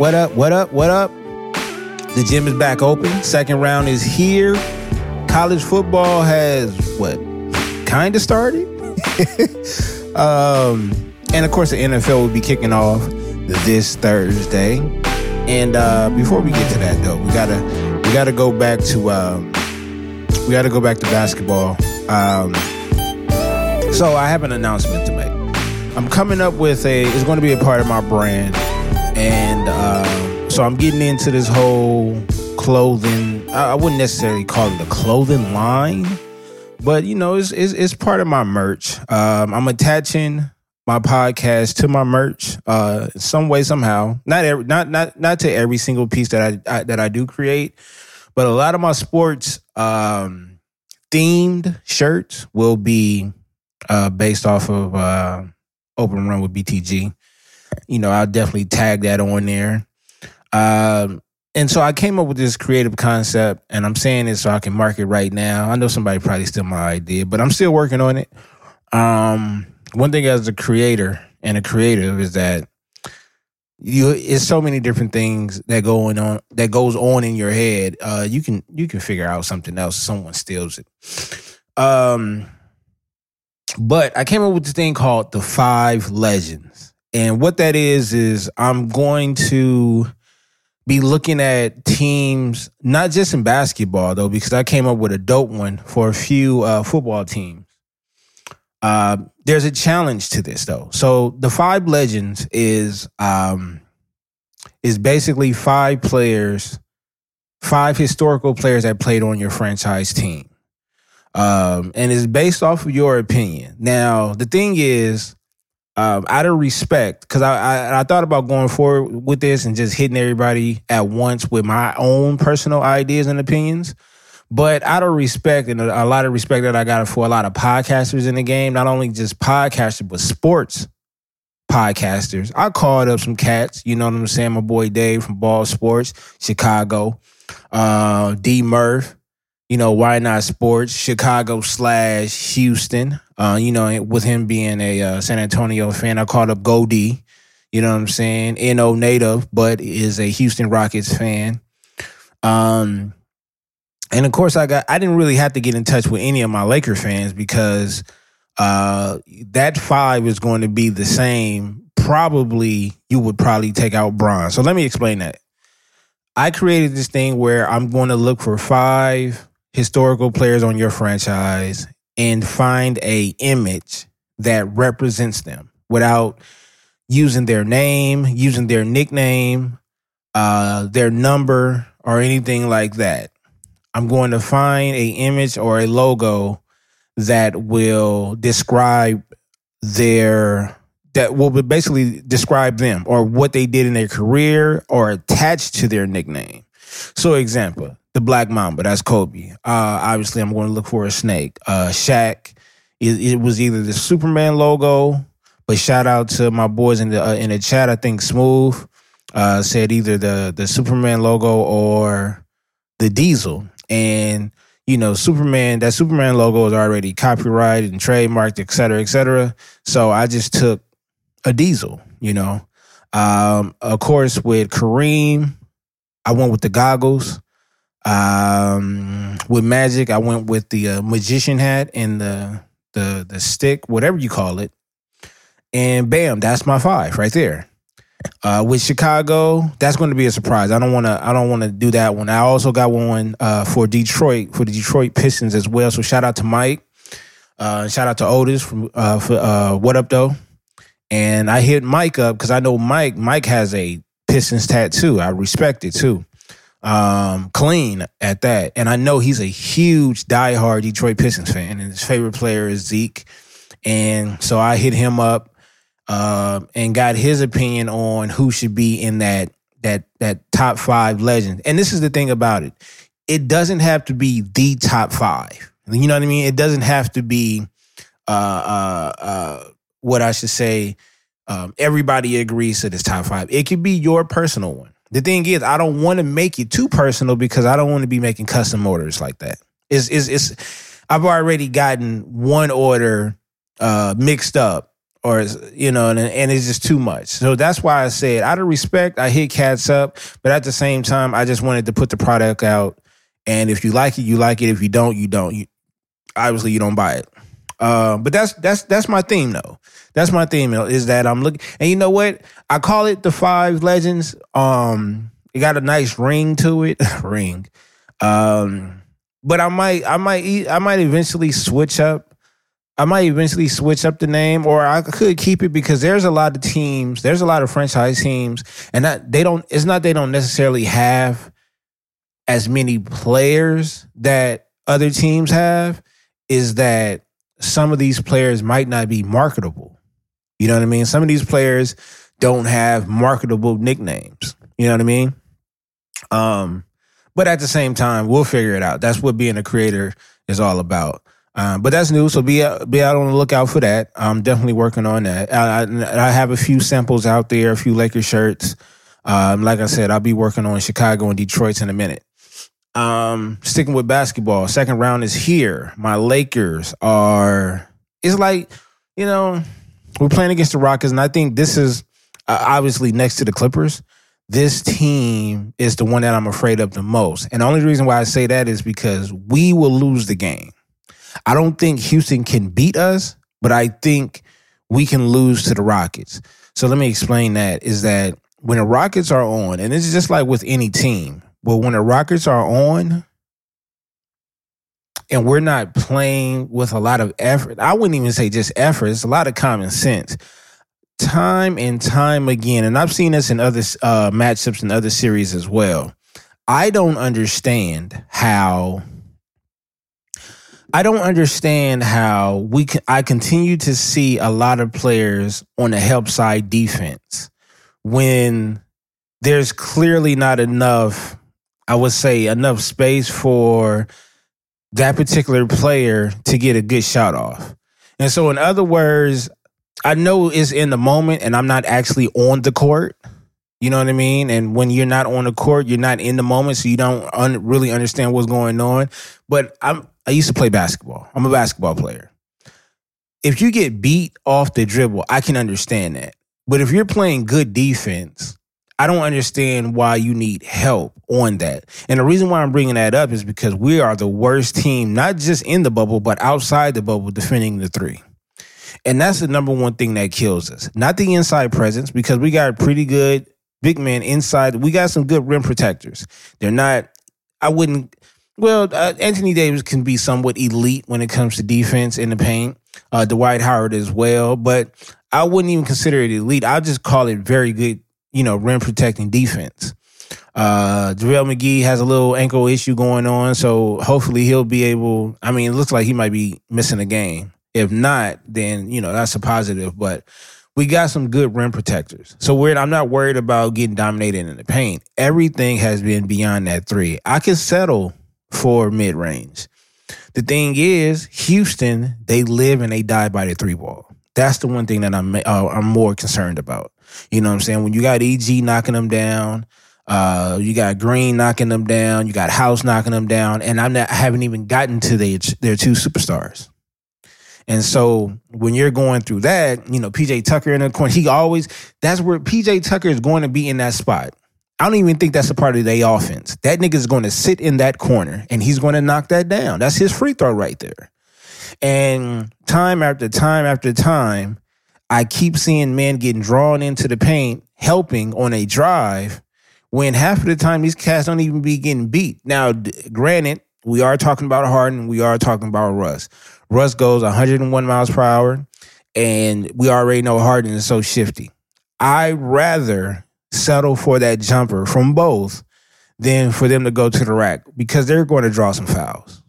What up? What up? What up? The gym is back open. Second round is here. College football has what? Kind of started. um, and of course, the NFL will be kicking off this Thursday. And uh, before we get to that, though, we gotta we gotta go back to um, we gotta go back to basketball. Um, so I have an announcement to make. I'm coming up with a. It's going to be a part of my brand, and uh, so I'm getting into this whole clothing. I, wouldn't necessarily call it a clothing line, but you know, it's it's, it's part of my merch. Um, I'm attaching my podcast to my merch, uh, some way somehow. Not every, not not not to every single piece that I, I that I do create, but a lot of my sports um, themed shirts will be uh, based off of. Uh, open run with BTG. You know, I'll definitely tag that on there. Um, and so I came up with this creative concept, and I'm saying it so I can market right now. I know somebody probably stole my idea, but I'm still working on it. Um, one thing as a creator and a creative is that you it's so many different things that going on that goes on in your head. Uh, you can you can figure out something else. Someone steals it. Um, but I came up with this thing called the Five Legends. And what that is, is I'm going to be looking at teams, not just in basketball, though, because I came up with a dope one for a few uh, football teams. Uh, there's a challenge to this, though. So the Five Legends is um, is basically five players, five historical players that played on your franchise team um, and it's based off of your opinion. Now, the thing is, um, out of respect, because I, I, I thought about going forward with this and just hitting everybody at once with my own personal ideas and opinions. But out of respect and a, a lot of respect that I got for a lot of podcasters in the game, not only just podcasters but sports podcasters, I called up some cats. You know what I'm saying? My boy Dave from Ball Sports, Chicago, uh, D Murph you know, why not sports, Chicago slash Houston. Uh, you know, with him being a uh, San Antonio fan, I called up Goldie. You know what I'm saying? NO native, but is a Houston Rockets fan. Um, and of course, I got I didn't really have to get in touch with any of my Laker fans because uh, that five is going to be the same. Probably you would probably take out Bron. So let me explain that. I created this thing where I'm going to look for five historical players on your franchise and find a image that represents them without using their name, using their nickname, uh, their number, or anything like that. I'm going to find a image or a logo that will describe their that will basically describe them or what they did in their career or attached to their nickname. So, example, the Black Mamba. That's Kobe. Uh, obviously, I'm going to look for a snake. Uh, Shaq. It, it, was either the Superman logo, but shout out to my boys in the uh, in the chat. I think Smooth uh, said either the the Superman logo or the Diesel, and you know Superman. That Superman logo is already copyrighted and trademarked, et cetera, et cetera. So I just took a Diesel. You know, um, of course with Kareem, I went with the goggles. Um, with Magic, I went with the uh, magician hat and the the the stick, whatever you call it. And bam, that's my five right there. Uh, with Chicago, that's going to be a surprise. I don't want to. I don't want to do that one. I also got one uh, for Detroit for the Detroit Pistons as well. So shout out to Mike. Uh, shout out to Otis from uh, for uh, what up though. And I hit Mike up because I know Mike. Mike has a Pistons tattoo. I respect it too um, clean at that. And I know he's a huge diehard Detroit Pistons fan, and his favorite player is Zeke. And so I hit him up uh, and got his opinion on who should be in that that that top five legend. And this is the thing about it: it doesn't have to be the top five. You know what I mean? It doesn't have to be uh, uh, uh, what I should say. Um, everybody agrees to this top five. It could be your personal one. The thing is, I don't want to make it too personal because I don't want to be making custom orders like that. It's, it's I've already gotten one order uh, mixed up or you know, and, and it's just too much. So that's why I said, out of respect, I hit cats up, but at the same time, I just wanted to put the product out. And if you like it, you like it. If you don't, you don't. You, obviously, you don't buy it. Uh, but that's that's that's my theme though. That's my theme is that I'm looking, and you know what? I call it the five legends. Um, it got a nice ring to it, ring. Um, but I might, I might, I might eventually switch up I might eventually switch up the name, or I could keep it because there's a lot of teams, there's a lot of franchise teams, and that they don't. It's not they don't necessarily have as many players that other teams have. Is that some of these players might not be marketable? You know what I mean? Some of these players don't have marketable nicknames. You know what I mean? Um, but at the same time, we'll figure it out. That's what being a creator is all about. Um, but that's new, so be be out on the lookout for that. I'm definitely working on that. I, I, I have a few samples out there, a few Lakers shirts. Um, like I said, I'll be working on Chicago and Detroit in a minute. Um, sticking with basketball, second round is here. My Lakers are. It's like you know we're playing against the Rockets, and I think this is uh, obviously next to the Clippers. This team is the one that I'm afraid of the most, and the only reason why I say that is because we will lose the game I don't think Houston can beat us, but I think we can lose to the Rockets. So let me explain that is that when the Rockets are on, and it's just like with any team, but when the Rockets are on and we're not playing with a lot of effort, I wouldn't even say just effort, it's a lot of common sense. Time and time again, and I've seen this in other uh, matchups and other series as well. I don't understand how I don't understand how we can, I continue to see a lot of players on the help side defense when there's clearly not enough, I would say, enough space for that particular player to get a good shot off. And so, in other words, I know it's in the moment and I'm not actually on the court. You know what I mean? And when you're not on the court, you're not in the moment, so you don't un- really understand what's going on. But I'm I used to play basketball. I'm a basketball player. If you get beat off the dribble, I can understand that. But if you're playing good defense, I don't understand why you need help on that. And the reason why I'm bringing that up is because we are the worst team, not just in the bubble, but outside the bubble defending the three. And that's the number one thing that kills us. Not the inside presence, because we got pretty good big men inside. We got some good rim protectors. They're not, I wouldn't, well, uh, Anthony Davis can be somewhat elite when it comes to defense in the paint. Uh, Dwight Howard as well, but I wouldn't even consider it elite. I'll just call it very good, you know, rim protecting defense. Uh, JaVale McGee has a little ankle issue going on, so hopefully he'll be able. I mean, it looks like he might be missing a game. If not, then you know that's a positive. But we got some good rim protectors. So weird. I'm not worried about getting dominated in the paint. Everything has been beyond that three. I can settle for mid range. The thing is, Houston, they live and they die by the three ball. That's the one thing that I'm uh, I'm more concerned about. You know what I'm saying? When you got EG knocking them down, uh, you got Green knocking them down, you got House knocking them down, and I'm not I haven't even gotten to their their two superstars. And so when you're going through that, you know, PJ Tucker in the corner, he always that's where PJ Tucker is going to be in that spot. I don't even think that's a part of their offense. That nigga is going to sit in that corner and he's going to knock that down. That's his free throw right there. And time after time after time, I keep seeing men getting drawn into the paint, helping on a drive, when half of the time these cats don't even be getting beat. Now, granted, we are talking about Harden, we are talking about Russ. Russ goes 101 miles per hour, and we already know Harden is so shifty. I rather settle for that jumper from both than for them to go to the rack because they're going to draw some fouls.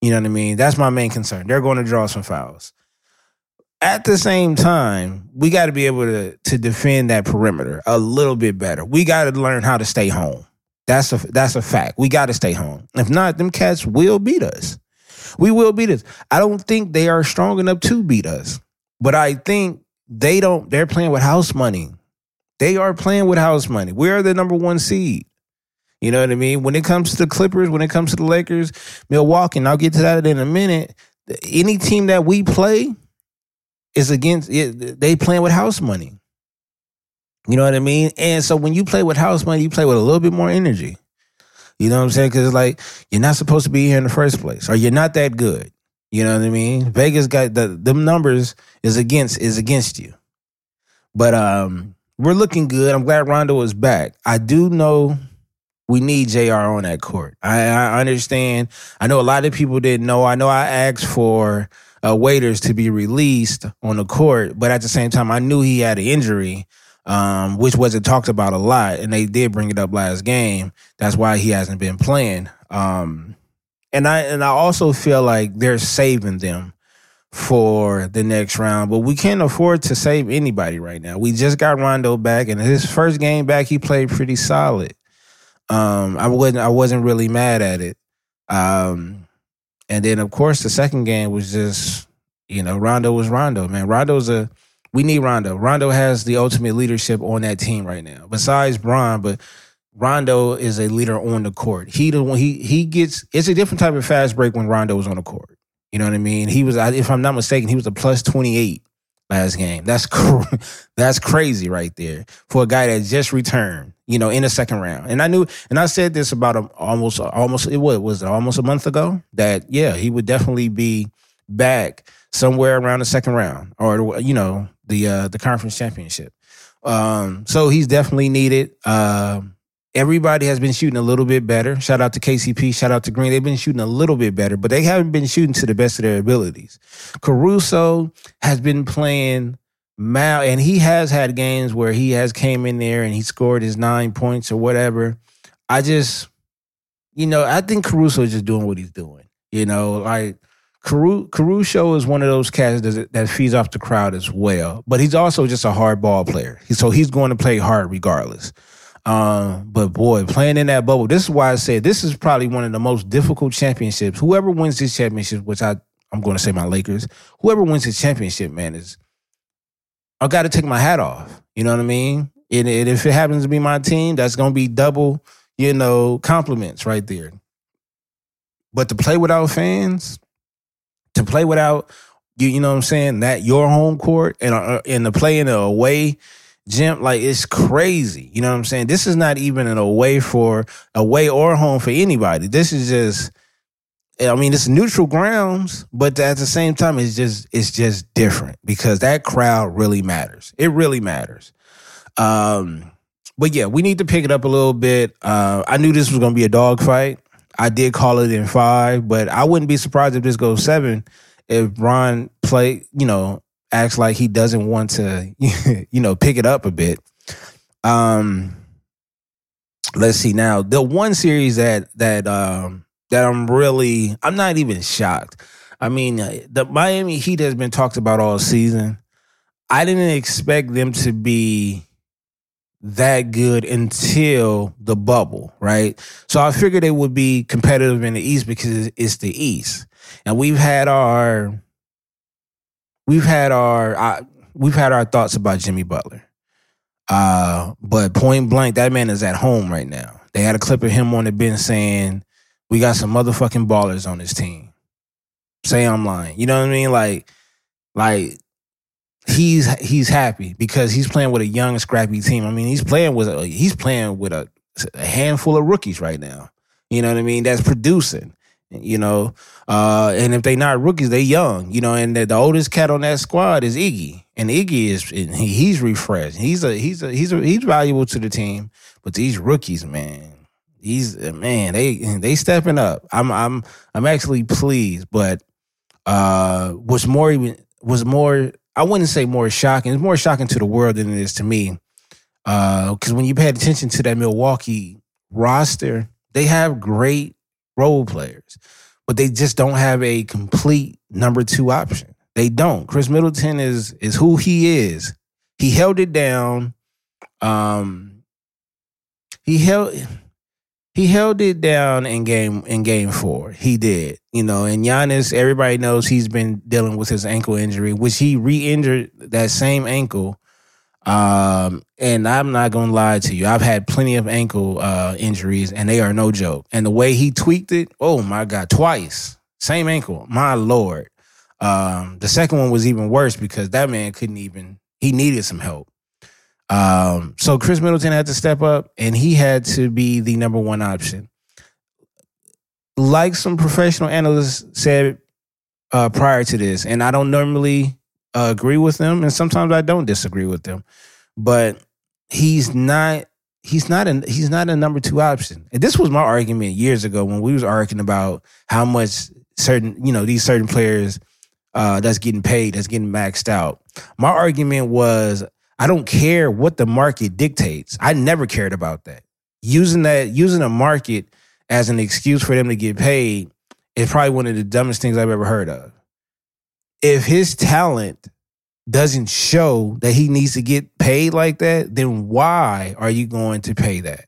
You know what I mean? That's my main concern. They're going to draw some fouls. At the same time, we got to be able to to defend that perimeter a little bit better. We got to learn how to stay home. That's a that's a fact. We got to stay home. If not, them cats will beat us. We will beat us. I don't think they are strong enough to beat us, but I think they don't. They're playing with house money. They are playing with house money. We're the number one seed. You know what I mean? When it comes to the Clippers, when it comes to the Lakers, Milwaukee, and I'll get to that in a minute. Any team that we play, is against it, they playing with house money. You know what I mean? And so when you play with house money, you play with a little bit more energy. You know what I'm saying? Because like you're not supposed to be here in the first place, or you're not that good. You know what I mean? Vegas got the them numbers is against is against you. But um we're looking good. I'm glad Rondo is back. I do know we need JR on that court. I, I understand. I know a lot of people didn't know. I know I asked for uh, Waiters to be released on the court, but at the same time, I knew he had an injury, um, which wasn't talked about a lot, and they did bring it up last game. That's why he hasn't been playing. Um, and I and I also feel like they're saving them for the next round, but we can't afford to save anybody right now. We just got Rondo back, and his first game back, he played pretty solid. Um, I wasn't I wasn't really mad at it. Um, and then of course the second game was just you know Rondo was Rondo, man. Rondo's a we need Rondo. Rondo has the ultimate leadership on that team right now. Besides Bron, but Rondo is a leader on the court. He the one he he gets it's a different type of fast break when Rondo was on the court. You know what I mean? He was if I'm not mistaken, he was a plus 28 last game. That's cr- that's crazy right there for a guy that just returned, you know, in the second round. And I knew, and I said this about him almost, almost it was was it almost a month ago that yeah, he would definitely be back somewhere around the second round or you know the uh the conference championship. Um, so he's definitely needed. Um, Everybody has been shooting a little bit better. Shout out to KCP. Shout out to Green. They've been shooting a little bit better, but they haven't been shooting to the best of their abilities. Caruso has been playing mal, and he has had games where he has came in there and he scored his nine points or whatever. I just, you know, I think Caruso is just doing what he's doing. You know, like Caruso is one of those cats that, that feeds off the crowd as well, but he's also just a hard ball player. So he's going to play hard regardless. Um, but boy, playing in that bubble, this is why I said this is probably one of the most difficult championships. Whoever wins this championship, which I I'm going to say my Lakers, whoever wins this championship, man, is I got to take my hat off. You know what I mean? And, and if it happens to be my team, that's going to be double, you know, compliments right there. But to play without fans, to play without you, you know what I'm saying, that your home court and uh, and to play in a away gym, like it's crazy. You know what I'm saying? This is not even an away for away or home for anybody. This is just I mean, it's neutral grounds, but at the same time, it's just it's just different because that crowd really matters. It really matters. Um, but yeah, we need to pick it up a little bit. Uh, I knew this was going to be a dogfight. I did call it in five, but I wouldn't be surprised if this goes seven if Ron play, you know, acts like he doesn't want to, you know, pick it up a bit. Um, let's see now. The one series that that um that I'm really, I'm not even shocked. I mean, uh, the Miami Heat has been talked about all season. I didn't expect them to be that good until the bubble, right? So I figured they would be competitive in the East because it's the East. And we've had our we've had our uh, we've had our thoughts about Jimmy Butler. Uh, but point blank, that man is at home right now. They had a clip of him on the bench saying, "We got some motherfucking ballers on this team." Say I'm lying. You know what I mean? Like, like he's he's happy because he's playing with a young, scrappy team. I mean, he's playing with a he's playing with a, a handful of rookies right now. You know what I mean? That's producing you know. Uh, and if they're not rookies, they're young, you know. And the, the, oldest cat on that squad is Iggy, and Iggy is he's refreshed. He's a he's a he's a, he's valuable to the team. But these rookies, man, these man, they they stepping up. I'm I'm I'm actually pleased. But uh, what's more even was more I wouldn't say more shocking. It's more shocking to the world than it is to me. Uh, Because uh, when you pay attention to that Milwaukee roster, they have great role players, but they just don't have a complete number two option. They don't. Khris Middleton is is who he is. He held it down. Um, he held he held it down in game in game four. He did, you know. And Giannis, everybody knows he's been dealing with his ankle injury, which he re-injured that same ankle um, and I'm not gonna lie to you. I've had plenty of ankle uh, injuries, and they are no joke. And the way he tweaked it, oh my god, twice, same ankle. My lord. Um, the second one was even worse because that man couldn't even. He needed some help. Um, so Khris Middleton had to step up, and he had to be the number one option. Like some professional analysts said uh, prior to this, and I don't normally uh, agree with them, and sometimes I don't disagree with them, but he's not. He's not a he's not a number two option. And this was my argument years ago when we was arguing about how much certain you know these certain players uh, that's getting paid, that's getting maxed out. My argument was I don't care what the market dictates. I never cared about that. Using that, using a market as an excuse for them to get paid is probably one of the dumbest things I've ever heard of. If his talent doesn't show that he needs to get paid like that, then why are you going to pay that?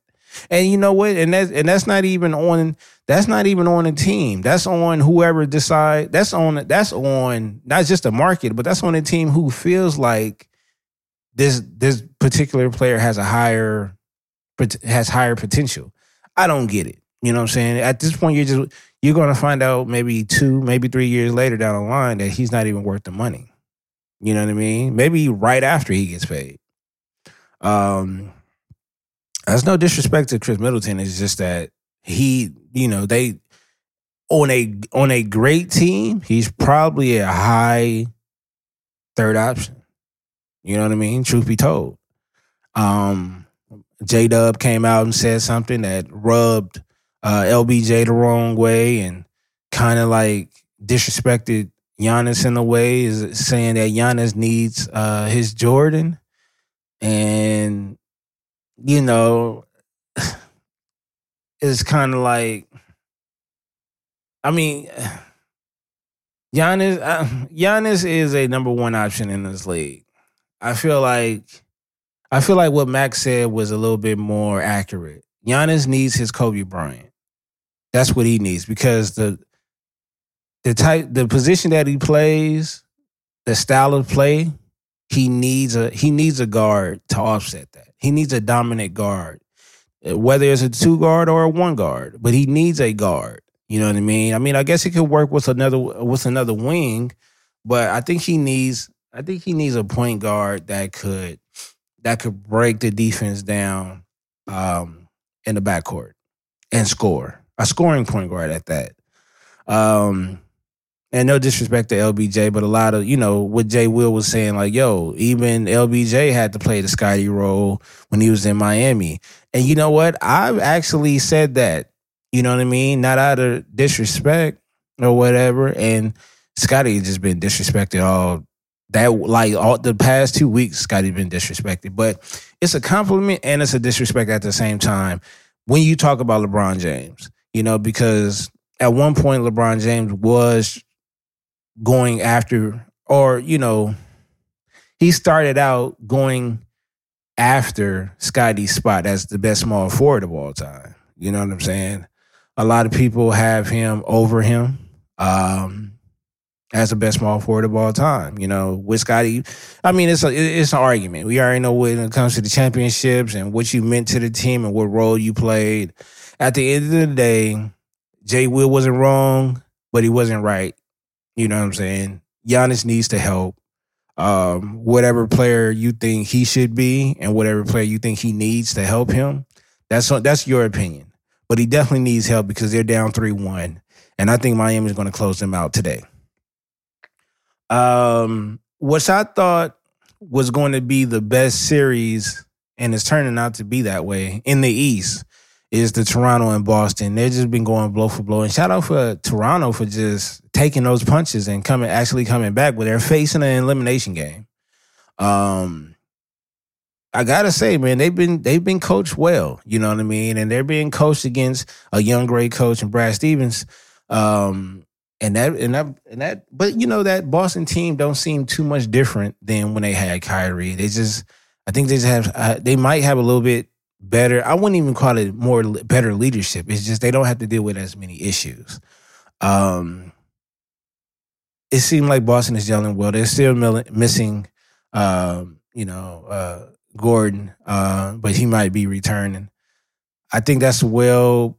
And you know what? And that's and that's not even on that's not even on a team. That's on whoever decide. That's on that's on not just the market, but that's on a team who feels like this this particular player has a higher has higher potential. I don't get it. You know what I'm saying? At this point, you're just you're going to find out maybe two, maybe three years later down the line that he's not even worth the money. You know what I mean? Maybe right after he gets paid. Um, that's no disrespect to Khris Middleton. It's just that he, you know, they on a on a great team, he's probably a high third option. You know what I mean? Truth be told. Um, J Dub came out and said something that rubbed uh, LBJ the wrong way and kind of like disrespected Giannis in a way, is saying that Giannis needs uh, his Jordan. And, you know, it's kind of like, I mean, Giannis, uh, Giannis is a number one option in this league. I feel like I feel like what Max said was a little bit more accurate. Giannis needs his Kobe Bryant. That's what he needs because the the type the position that he plays, the style of play, he needs a he needs a guard to offset that. He needs a dominant guard. Whether it's a two guard or a one guard, but he needs a guard. You know what I mean? I mean, I guess he could work with another with another wing, but I think he needs I think he needs a point guard that could that could break the defense down um, in the backcourt and score. A scoring point guard at that. Um, and no disrespect to LBJ, but a lot of, you know, what Jay Will was saying, like, yo, even LBJ had to play the Scotty role when he was in Miami. And you know what? I've actually said that, you know what I mean? Not out of disrespect or whatever. And Scotty has just been disrespected all that like all the past two weeks, Scotty been disrespected. But it's a compliment and it's a disrespect at the same time when you talk about LeBron James, you know, because at one point LeBron James was going after or, you know, he started out going after Scotty's spot as the best small forward of all time. You know what I'm saying? A lot of people have him over him. Um, as the best small forward of all time. You know, with Scotty, I mean, it's a it's an argument. We already know when it comes to the championships and what you meant to the team and what role you played. At the end of the day, Jay Will wasn't wrong, but he wasn't right. You know what I'm saying? Giannis needs to help. Um, whatever player you think he should be, and whatever player you think he needs to help him, that's that's your opinion. But he definitely needs help because they're down three one, and I think Miami is going to close them out today. Um, which I thought was going to be the best series, and it's turning out to be that way in the East. Is the Toronto and Boston? They've just been going blow for blow, and shout out for Toronto for just taking those punches and coming, actually coming back. Where they're facing an elimination game. Um, I gotta say, man, they've been they've been coached well. You know what I mean, and they're being coached against a young great coach and Brad Stevens. Um, and that and that and that but you know that Boston team don't seem too much different than when they had Kyrie. They just I think they just have uh, they might have a little bit better. I wouldn't even call it more better leadership. It's just they don't have to deal with as many issues. Um it seemed like Boston is gelling well. They're still missing um, you know, uh Gordon, uh, but he might be returning. I think that's a well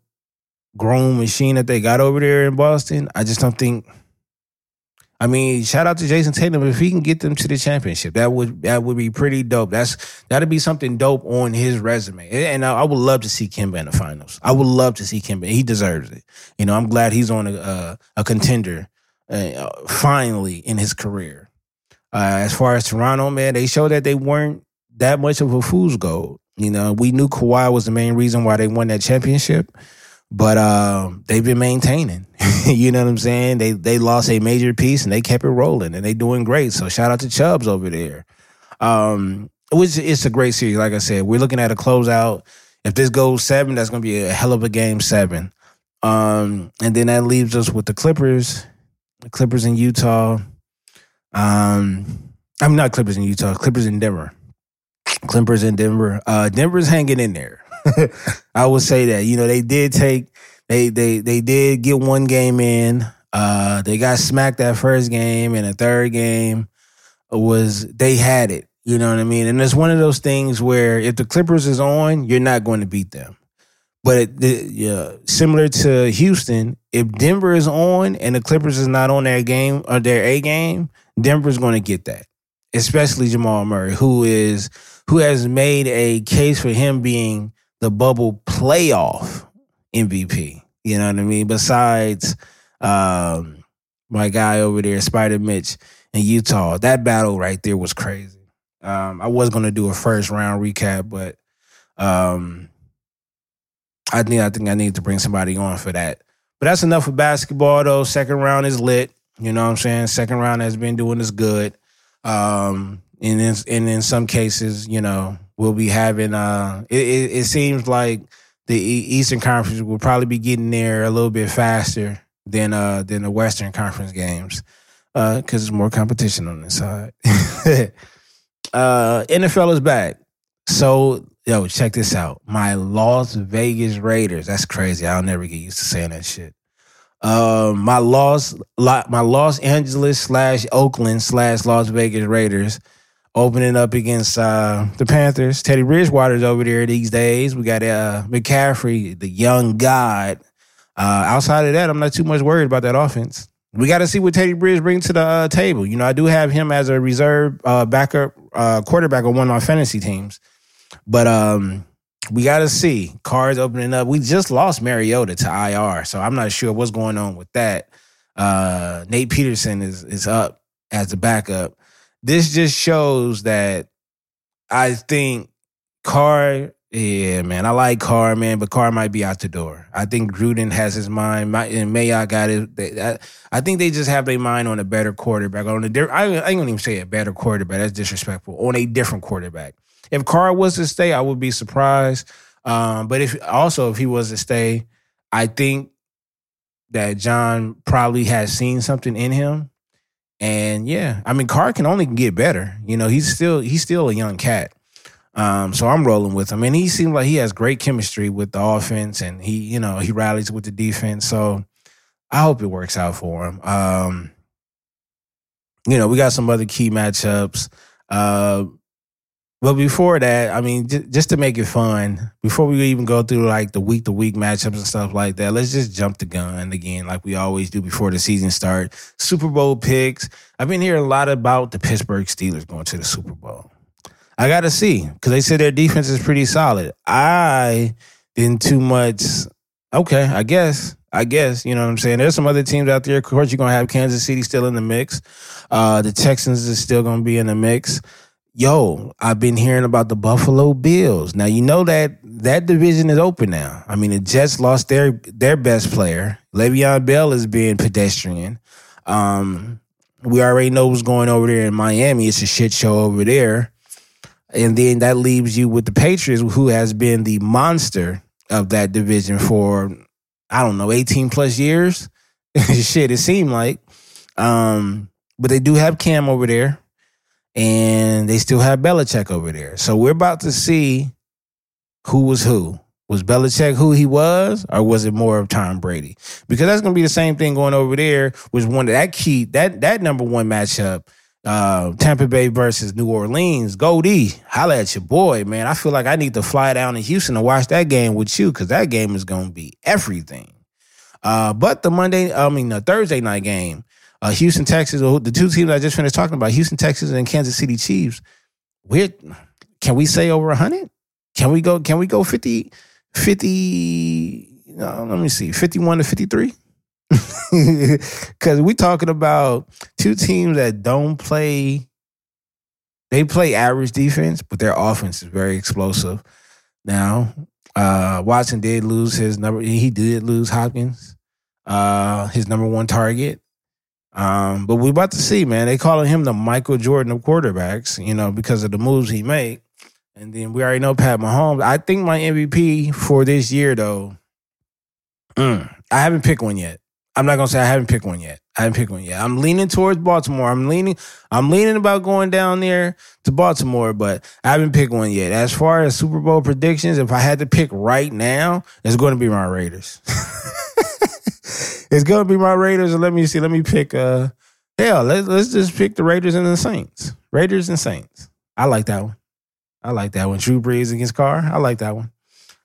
grown machine that they got over there in Boston. I just don't think. I mean, shout out to Jayson Tatum if he can get them to the championship. That would that would be pretty dope. That's that'd be something dope on his resume. And I, would love to see Kemba in the finals. I would love to see Kemba. He deserves it. You know, I'm glad he's on a a, a contender uh, finally in his career. Uh, as far as Toronto, man, they showed that they weren't that much of a fool's gold. You know, we knew Kawhi was the main reason why they won that championship, but uh, they've been maintaining. you know what I'm saying? They they lost a major piece and they kept it rolling and they doing great. So shout out to Chubbs over there. Um, which it's a great series. Like I said, we're looking at a closeout. If this goes seven, that's going to be a hell of a game seven. Um, and then that leaves us with the Clippers, the Clippers in Utah. Um, I'm not Clippers in Utah, Clippers in Denver. Clippers in Denver. Uh, Denver's hanging in there. I would say that. You know, they did take they they they did get one game in. Uh, they got smacked that first game, and the third game was they had it. You know what I mean? And it's one of those things where if the Clippers is on, you're not going to beat them. But it, yeah, similar to Houston, if Denver is on and the Clippers is not on their game or their A game, Denver's going to get that. Especially Jamal Murray, who is who has made a case for him being the bubble playoff MVP. You know what I mean? Besides um, my guy over there, Spider Mitch in Utah, that battle right there was crazy. Um, I was gonna do a first round recap, but um, I think I think I need to bring somebody on for that. But that's enough for basketball, though. Second round is lit. You know what I'm saying? Second round has been doing us good. Um, and in, and in some cases, you know, we'll be having. Uh, it, it, it seems like the Eastern Conference will probably be getting there a little bit faster than uh than the Western Conference games, uh, because there's more competition on this side. uh, NFL is back, so yo, check this out. My Las Vegas Raiders. That's crazy. I'll never get used to saying that shit. Um, my Los my Los Angeles slash Oakland slash Las Vegas Raiders opening up against uh, the Panthers. Teddy Bridgewater's over there these days. We got uh, McCaffrey, the young god. Uh, outside of that, I'm not too much worried about that offense. We got to see what Teddy Bridge brings to the uh, table. You know, I do have him as a reserve uh, backup uh, quarterback on one of my fantasy teams, but um, we got to see cards opening up. We just lost Mariota to IR, so I'm not sure what's going on with that. Uh, Nate Peterman is is up as a backup this just shows that I think Carr, yeah, man, I like Carr, man, but Carr might be out the door. I think Gruden has his mind, and Mayock got it. They, I, I, think they just have their mind on a better quarterback. On a, I, I ain't gonna even say a better quarterback. That's disrespectful. On a different quarterback. If Carr was to stay, I would be surprised. Um, but if also if he was to stay, I think that Jon probably has seen something in him and yeah, I mean, Carr can only get better. You know, he's still he's still a young cat. Um, so I'm rolling with him, and he seems like he has great chemistry with the offense, and he, you know, he rallies with the defense. So I hope it works out for him. Um, you know, we got some other key matchups. Uh, but before that, I mean, j- just to make it fun, before we even go through like the week to week matchups and stuff like that, let's just jump the gun again, like we always do before the season starts. Super Bowl picks. I've been hearing a lot about the Pittsburgh Steelers going to the Super Bowl. I got to see because they said their defense is pretty solid. I didn't too much. Okay, I guess. I guess you know what I'm saying. There's some other teams out there. Of course, you're gonna have Kansas City still in the mix. Uh, the Texans is still gonna be in the mix yo, I've been hearing about the Buffalo Bills. Now you know that that division is open now. I mean, the Jets lost their their best player. Le'Veon Bell is being pedestrian. Um, we already know what's going over there in Miami. It's a shit show over there. And then that leaves you with the Patriots, who has been the monster of that division for I don't know, 18 plus years. shit, it seemed like. Um, but they do have Cam over there and they still have Belichick over there. So we're about to see who was who. Was Belichick who he was, or was it more of Tom Brady? Because that's going to be the same thing going over there. Was one of that key that that number one matchup, uh, Tampa Bay versus New Orleans. Goldie, holla at your boy, man. I feel like I need to fly down to Houston to watch that game with you because that game is going to be everything. Uh, but the Monday, I mean the Thursday night game, Uh, Houston, Texans, the two teams I just finished talking about, Houston, Texans, and Kansas City Chiefs. We're can we say over hundred? Can we go? Can we go 50, 50 no, let me see, fifty-one to fifty-three? Because we talking about two teams that don't play. They play average defense, but their offense is very explosive. Now, uh, Watson did lose his number. He did lose Hopkins, uh, his number one target. Um, but we about to see, man. They calling him the Michael Jordan of quarterbacks, you know, because of the moves he made. And then we already know Pat Mahomes. I think my MVP for this year, though, mm, I haven't picked one yet. I'm not gonna say I haven't picked one yet. I haven't picked one yet. I'm leaning towards Baltimore. I'm leaning. I'm leaning about going down there to Baltimore, but I haven't picked one yet. As far as Super Bowl predictions, if I had to pick right now, it's going to be my Raiders. it's to be my Raiders. Let me see. Let me pick. Uh, hell, let's let's just pick the Raiders and the Saints. Raiders and Saints. I like that one. I like that one. Drew Brees against Carr. I like that one.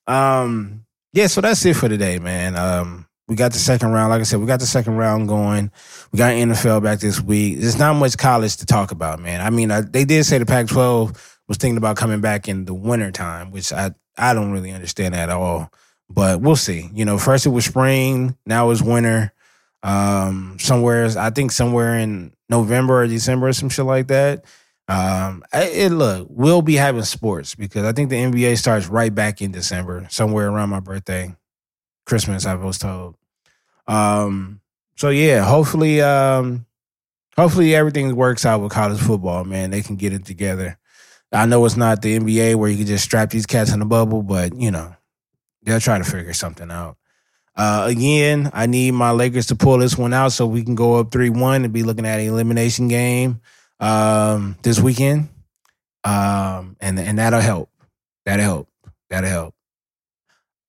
Um, yeah. So that's it for today, man. Um, we got the second round. Like I said, we got the second round going. We got NFL back this week. There's not much college to talk about, man. I mean, I, they did say the Pac-12 was thinking about coming back in the winter time, which I I don't really understand at all. But we'll see. You know, first it was spring, now it's winter. Um, somewhere I think somewhere in November or December or some shit like that. Um, it look we'll be having sports because I think the NBA starts right back in December, somewhere around my birthday. Christmas, I was told. Um, so yeah, hopefully, um, hopefully everything works out with college football, man. They can get it together. I know it's not the NBA where you can just strap these cats in a bubble, but you know, they'll try to figure something out. Uh, again, I need my Lakers to pull this one out so we can go up 3 1 and be looking at an elimination game um, this weekend. Um, and, and that'll help. That'll help. That'll help.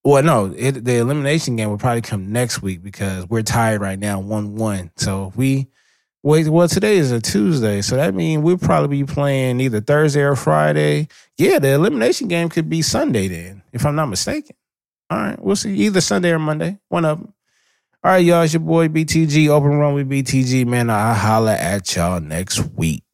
Well, no, it, the elimination game will probably come next week because we're tied right now, one one. So we wait. Well, today is a Tuesday, so that means we'll probably be playing either Thursday or Friday. Yeah, the elimination game could be Sunday then, if I'm not mistaken. All right, we'll see either Sunday or Monday, one of them. All right, y'all, it's your boy BTG, Open Run with BTG, man. I'll holla at y'all next week.